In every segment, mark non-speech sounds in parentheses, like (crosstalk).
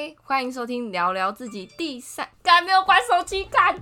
嗨，欢迎收听聊聊自己第三，干没有关手机看。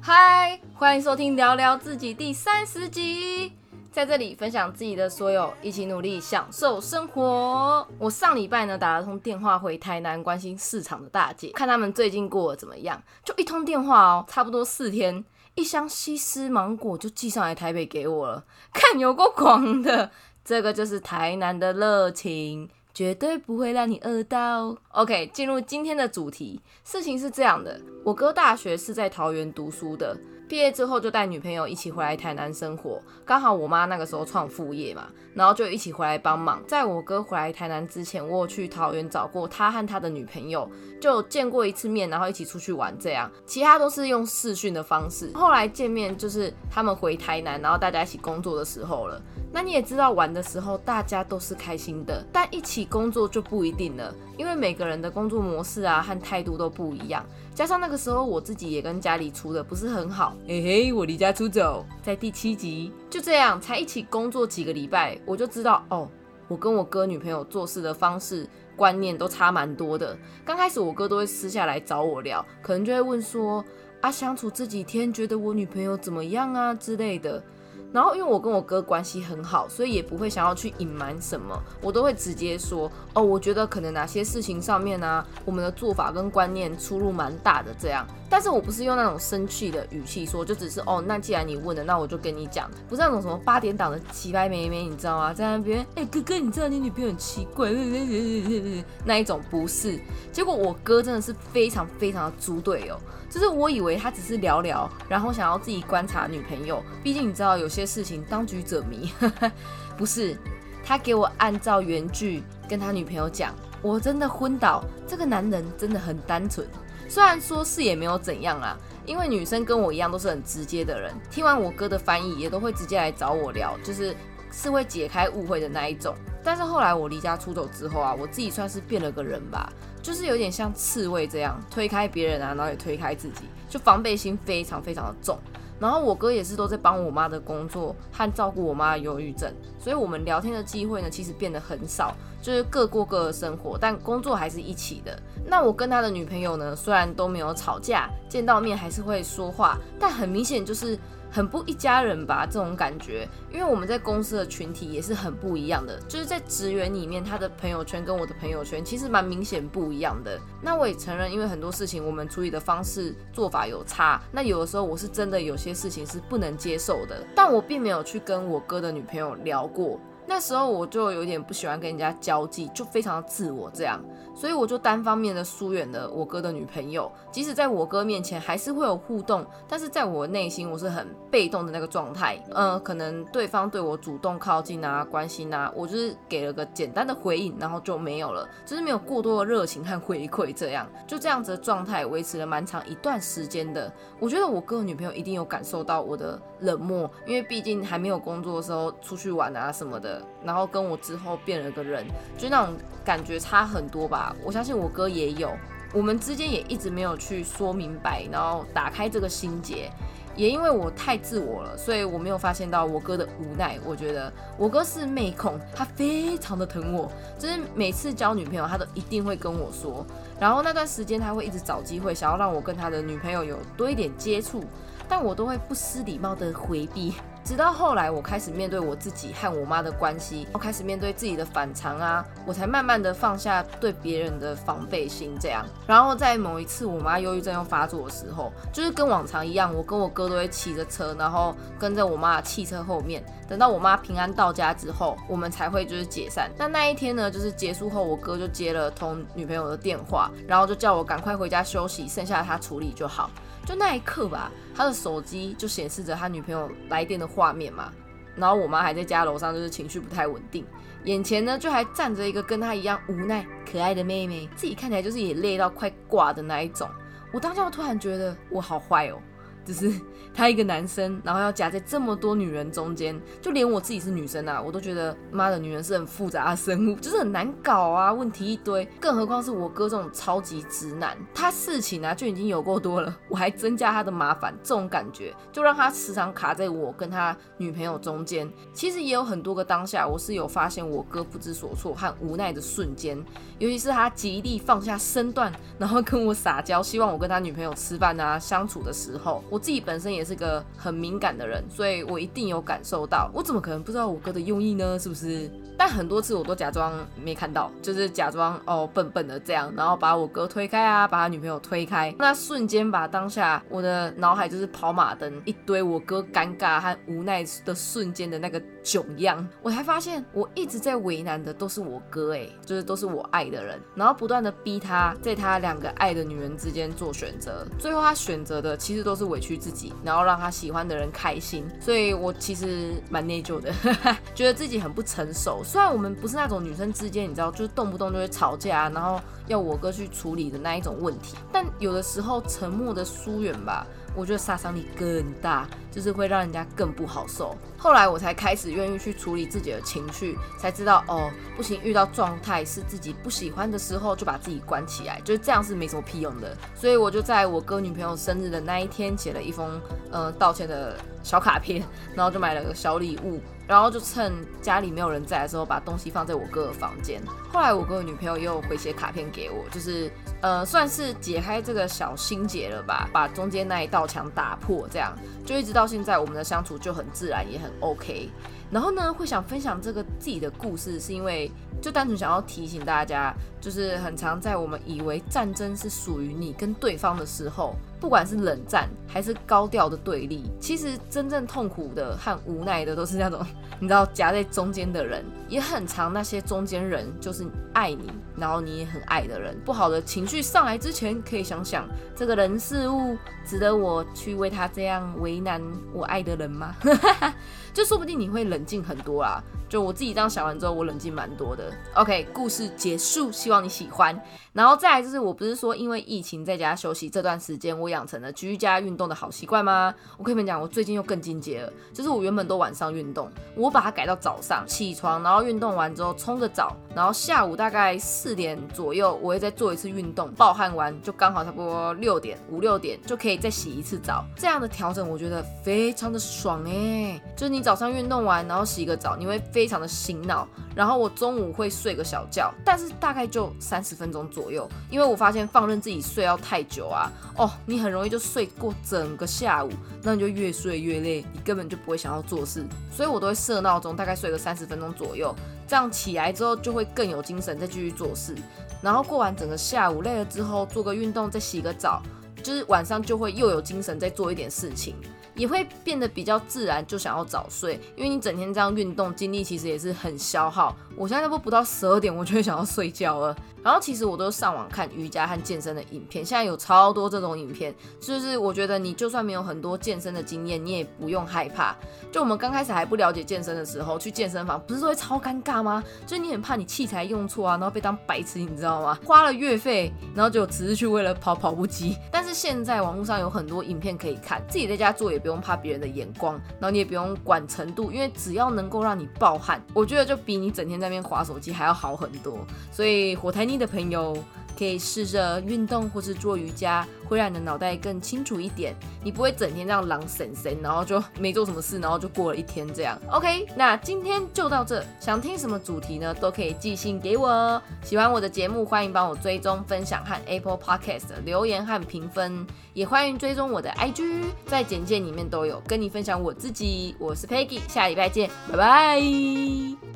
嗨，欢迎收听聊聊自己第三十集，在这里分享自己的所有，一起努力享受生活。我上礼拜呢打了通电话回台南关心市场的大姐，看他们最近过得怎么样。就一通电话哦，差不多四天，一箱西施芒果就寄上来台北给我了，看有够狂的。这个就是台南的热情。绝对不会让你饿到。OK，进入今天的主题。事情是这样的，我哥大学是在桃园读书的，毕业之后就带女朋友一起回来台南生活。刚好我妈那个时候创副业嘛，然后就一起回来帮忙。在我哥回来台南之前，我有去桃园找过他和他的女朋友，就见过一次面，然后一起出去玩这样。其他都是用视讯的方式。后来见面就是他们回台南，然后大家一起工作的时候了。那你也知道，玩的时候大家都是开心的，但一起工作就不一定了，因为每个人的工作模式啊和态度都不一样。加上那个时候我自己也跟家里处的不是很好，嘿嘿，我离家出走，在第七集就这样才一起工作几个礼拜，我就知道哦，我跟我哥女朋友做事的方式观念都差蛮多的。刚开始我哥都会私下来找我聊，可能就会问说啊，相处这几天觉得我女朋友怎么样啊之类的。然后，因为我跟我哥关系很好，所以也不会想要去隐瞒什么，我都会直接说哦，我觉得可能哪些事情上面呢，我们的做法跟观念出入蛮大的这样。但是我不是用那种生气的语气说，就只是哦，那既然你问了，那我就跟你讲，不是那种什么八点档的奇白妹妹，你知道吗？在那边，哎，哥哥，你知道你女朋友很奇怪，那一种不是。结果我哥真的是非常非常的猪队友。就是我以为他只是聊聊，然后想要自己观察女朋友。毕竟你知道有些事情当局者迷，不是他给我按照原句跟他女朋友讲，我真的昏倒。这个男人真的很单纯，虽然说是也没有怎样啦，因为女生跟我一样都是很直接的人。听完我哥的翻译，也都会直接来找我聊，就是是会解开误会的那一种。但是后来我离家出走之后啊，我自己算是变了个人吧，就是有点像刺猬这样推开别人啊，然后也推开自己，就防备心非常非常的重。然后我哥也是都在帮我妈的工作和照顾我妈的忧郁症，所以我们聊天的机会呢，其实变得很少，就是各过各的生活，但工作还是一起的。那我跟他的女朋友呢，虽然都没有吵架，见到面还是会说话，但很明显就是。很不一家人吧，这种感觉，因为我们在公司的群体也是很不一样的，就是在职员里面，他的朋友圈跟我的朋友圈其实蛮明显不一样的。那我也承认，因为很多事情我们处理的方式做法有差，那有的时候我是真的有些事情是不能接受的，但我并没有去跟我哥的女朋友聊过。那时候我就有点不喜欢跟人家交际，就非常的自我这样，所以我就单方面的疏远了我哥的女朋友。即使在我哥面前还是会有互动，但是在我内心我是很被动的那个状态。嗯，可能对方对我主动靠近啊、关心啊，我就是给了个简单的回应，然后就没有了，就是没有过多的热情和回馈，这样就这样子的状态维持了蛮长一段时间的。我觉得我哥的女朋友一定有感受到我的冷漠，因为毕竟还没有工作的时候出去玩啊什么的。然后跟我之后变了个人，就那种感觉差很多吧。我相信我哥也有，我们之间也一直没有去说明白，然后打开这个心结。也因为我太自我了，所以我没有发现到我哥的无奈。我觉得我哥是妹控，他非常的疼我，就是每次交女朋友，他都一定会跟我说。然后那段时间他会一直找机会，想要让我跟他的女朋友有多一点接触，但我都会不失礼貌的回避。直到后来，我开始面对我自己和我妈的关系，我开始面对自己的反常啊，我才慢慢的放下对别人的防备心。这样，然后在某一次我妈忧郁症又发作的时候，就是跟往常一样，我跟我哥都会骑着车，然后跟在我妈的汽车后面，等到我妈平安到家之后，我们才会就是解散。那那一天呢，就是结束后，我哥就接了通女朋友的电话，然后就叫我赶快回家休息，剩下他处理就好。就那一刻吧，他的手机就显示着他女朋友来电的画面嘛，然后我妈还在家楼上，就是情绪不太稳定，眼前呢就还站着一个跟她一样无奈可爱的妹妹，自己看起来就是也累到快挂的那一种。我当下突然觉得我好坏哦，就是 (laughs) 他一个男生，然后要夹在这么多女人中间，就连我自己是女生啊，我都觉得妈的，女人是很复杂的生物，就是很难搞啊，问题一堆。更何况是我哥这种超级直男，他事情啊就已经有够多了，我还增加他的麻烦，这种感觉就让他时常卡在我跟他女朋友中间。其实也有很多个当下，我是有发现我哥不知所措和无奈的瞬间，尤其是他极力放下身段，然后跟我撒娇，希望我跟他女朋友吃饭啊相处的时候。我自己本身也是个很敏感的人，所以我一定有感受到。我怎么可能不知道我哥的用意呢？是不是？但很多次我都假装没看到，就是假装哦笨笨的这样，然后把我哥推开啊，把他女朋友推开。那瞬间把当下我的脑海就是跑马灯，一堆我哥尴尬和无奈的瞬间的那个囧样。我才发现我一直在为难的都是我哥，哎，就是都是我爱的人，然后不断的逼他在他两个爱的女人之间做选择，最后他选择的其实都是委屈自己，然后让他喜欢的人开心。所以我其实蛮内疚的，(laughs) 觉得自己很不成熟。虽然我们不是那种女生之间，你知道，就是动不动就会吵架，然后要我哥去处理的那一种问题，但有的时候沉默的疏远吧，我觉得杀伤力更大，就是会让人家更不好受。后来我才开始愿意去处理自己的情绪，才知道哦，不行，遇到状态是自己不喜欢的时候，就把自己关起来，就是这样是没什么屁用的。所以我就在我哥女朋友生日的那一天，写了一封呃道歉的小卡片，然后就买了个小礼物。然后就趁家里没有人在的时候，把东西放在我哥的房间。后来我哥的女朋友又回写卡片给我，就是呃算是解开这个小心结了吧，把中间那一道墙打破，这样就一直到现在，我们的相处就很自然，也很 OK。然后呢，会想分享这个自己的故事，是因为就单纯想要提醒大家，就是很常在我们以为战争是属于你跟对方的时候，不管是冷战还是高调的对立，其实真正痛苦的和无奈的都是那种你知道夹在中间的人，也很常那些中间人就是爱你，然后你也很爱的人。不好的情绪上来之前，可以想想这个人事物值得我去为他这样为难我爱的人吗？(laughs) 就说不定你会冷静很多啦。就我自己这样想完之后，我冷静蛮多的。OK，故事结束，希望你喜欢。然后再来就是，我不是说因为疫情在家休息这段时间，我养成了居家运动的好习惯吗？我跟你们讲，我最近又更进阶了，就是我原本都晚上运动，我把它改到早上起床，然后运动完之后冲个澡，然后下午大概四点左右，我会再做一次运动，暴汗完就刚好差不多六点五六点就可以再洗一次澡。这样的调整我觉得非常的爽哎，就是你早上运动完，然后洗个澡，你会非非常的醒脑。然后我中午会睡个小觉，但是大概就三十分钟左右，因为我发现放任自己睡要太久啊，哦，你很容易就睡过整个下午，那你就越睡越累，你根本就不会想要做事，所以我都会设闹钟，大概睡个三十分钟左右，这样起来之后就会更有精神再继续做事，然后过完整个下午累了之后做个运动，再洗个澡，就是晚上就会又有精神再做一点事情。也会变得比较自然，就想要早睡，因为你整天这样运动，精力其实也是很消耗。我现在都不到十二点，我就会想要睡觉了。然后其实我都上网看瑜伽和健身的影片，现在有超多这种影片，就是我觉得你就算没有很多健身的经验，你也不用害怕。就我们刚开始还不了解健身的时候，去健身房不是都会超尴尬吗？就你很怕你器材用错啊，然后被当白痴，你知道吗？花了月费，然后就只是去为了跑跑步机。但是现在网络上有很多影片可以看，自己在家做也不用怕别人的眼光，然后你也不用管程度，因为只要能够让你暴汗，我觉得就比你整天在那边划手机还要好很多。所以火台。的朋友可以试着运动或是做瑜伽，会让你的脑袋更清楚一点。你不会整天这样狼神神，然后就没做什么事，然后就过了一天这样。OK，那今天就到这。想听什么主题呢？都可以寄信给我。喜欢我的节目，欢迎帮我追踪、分享和 Apple Podcast 留言和评分，也欢迎追踪我的 IG，在简介里面都有跟你分享我自己。我是 Peggy，下礼拜见，拜拜。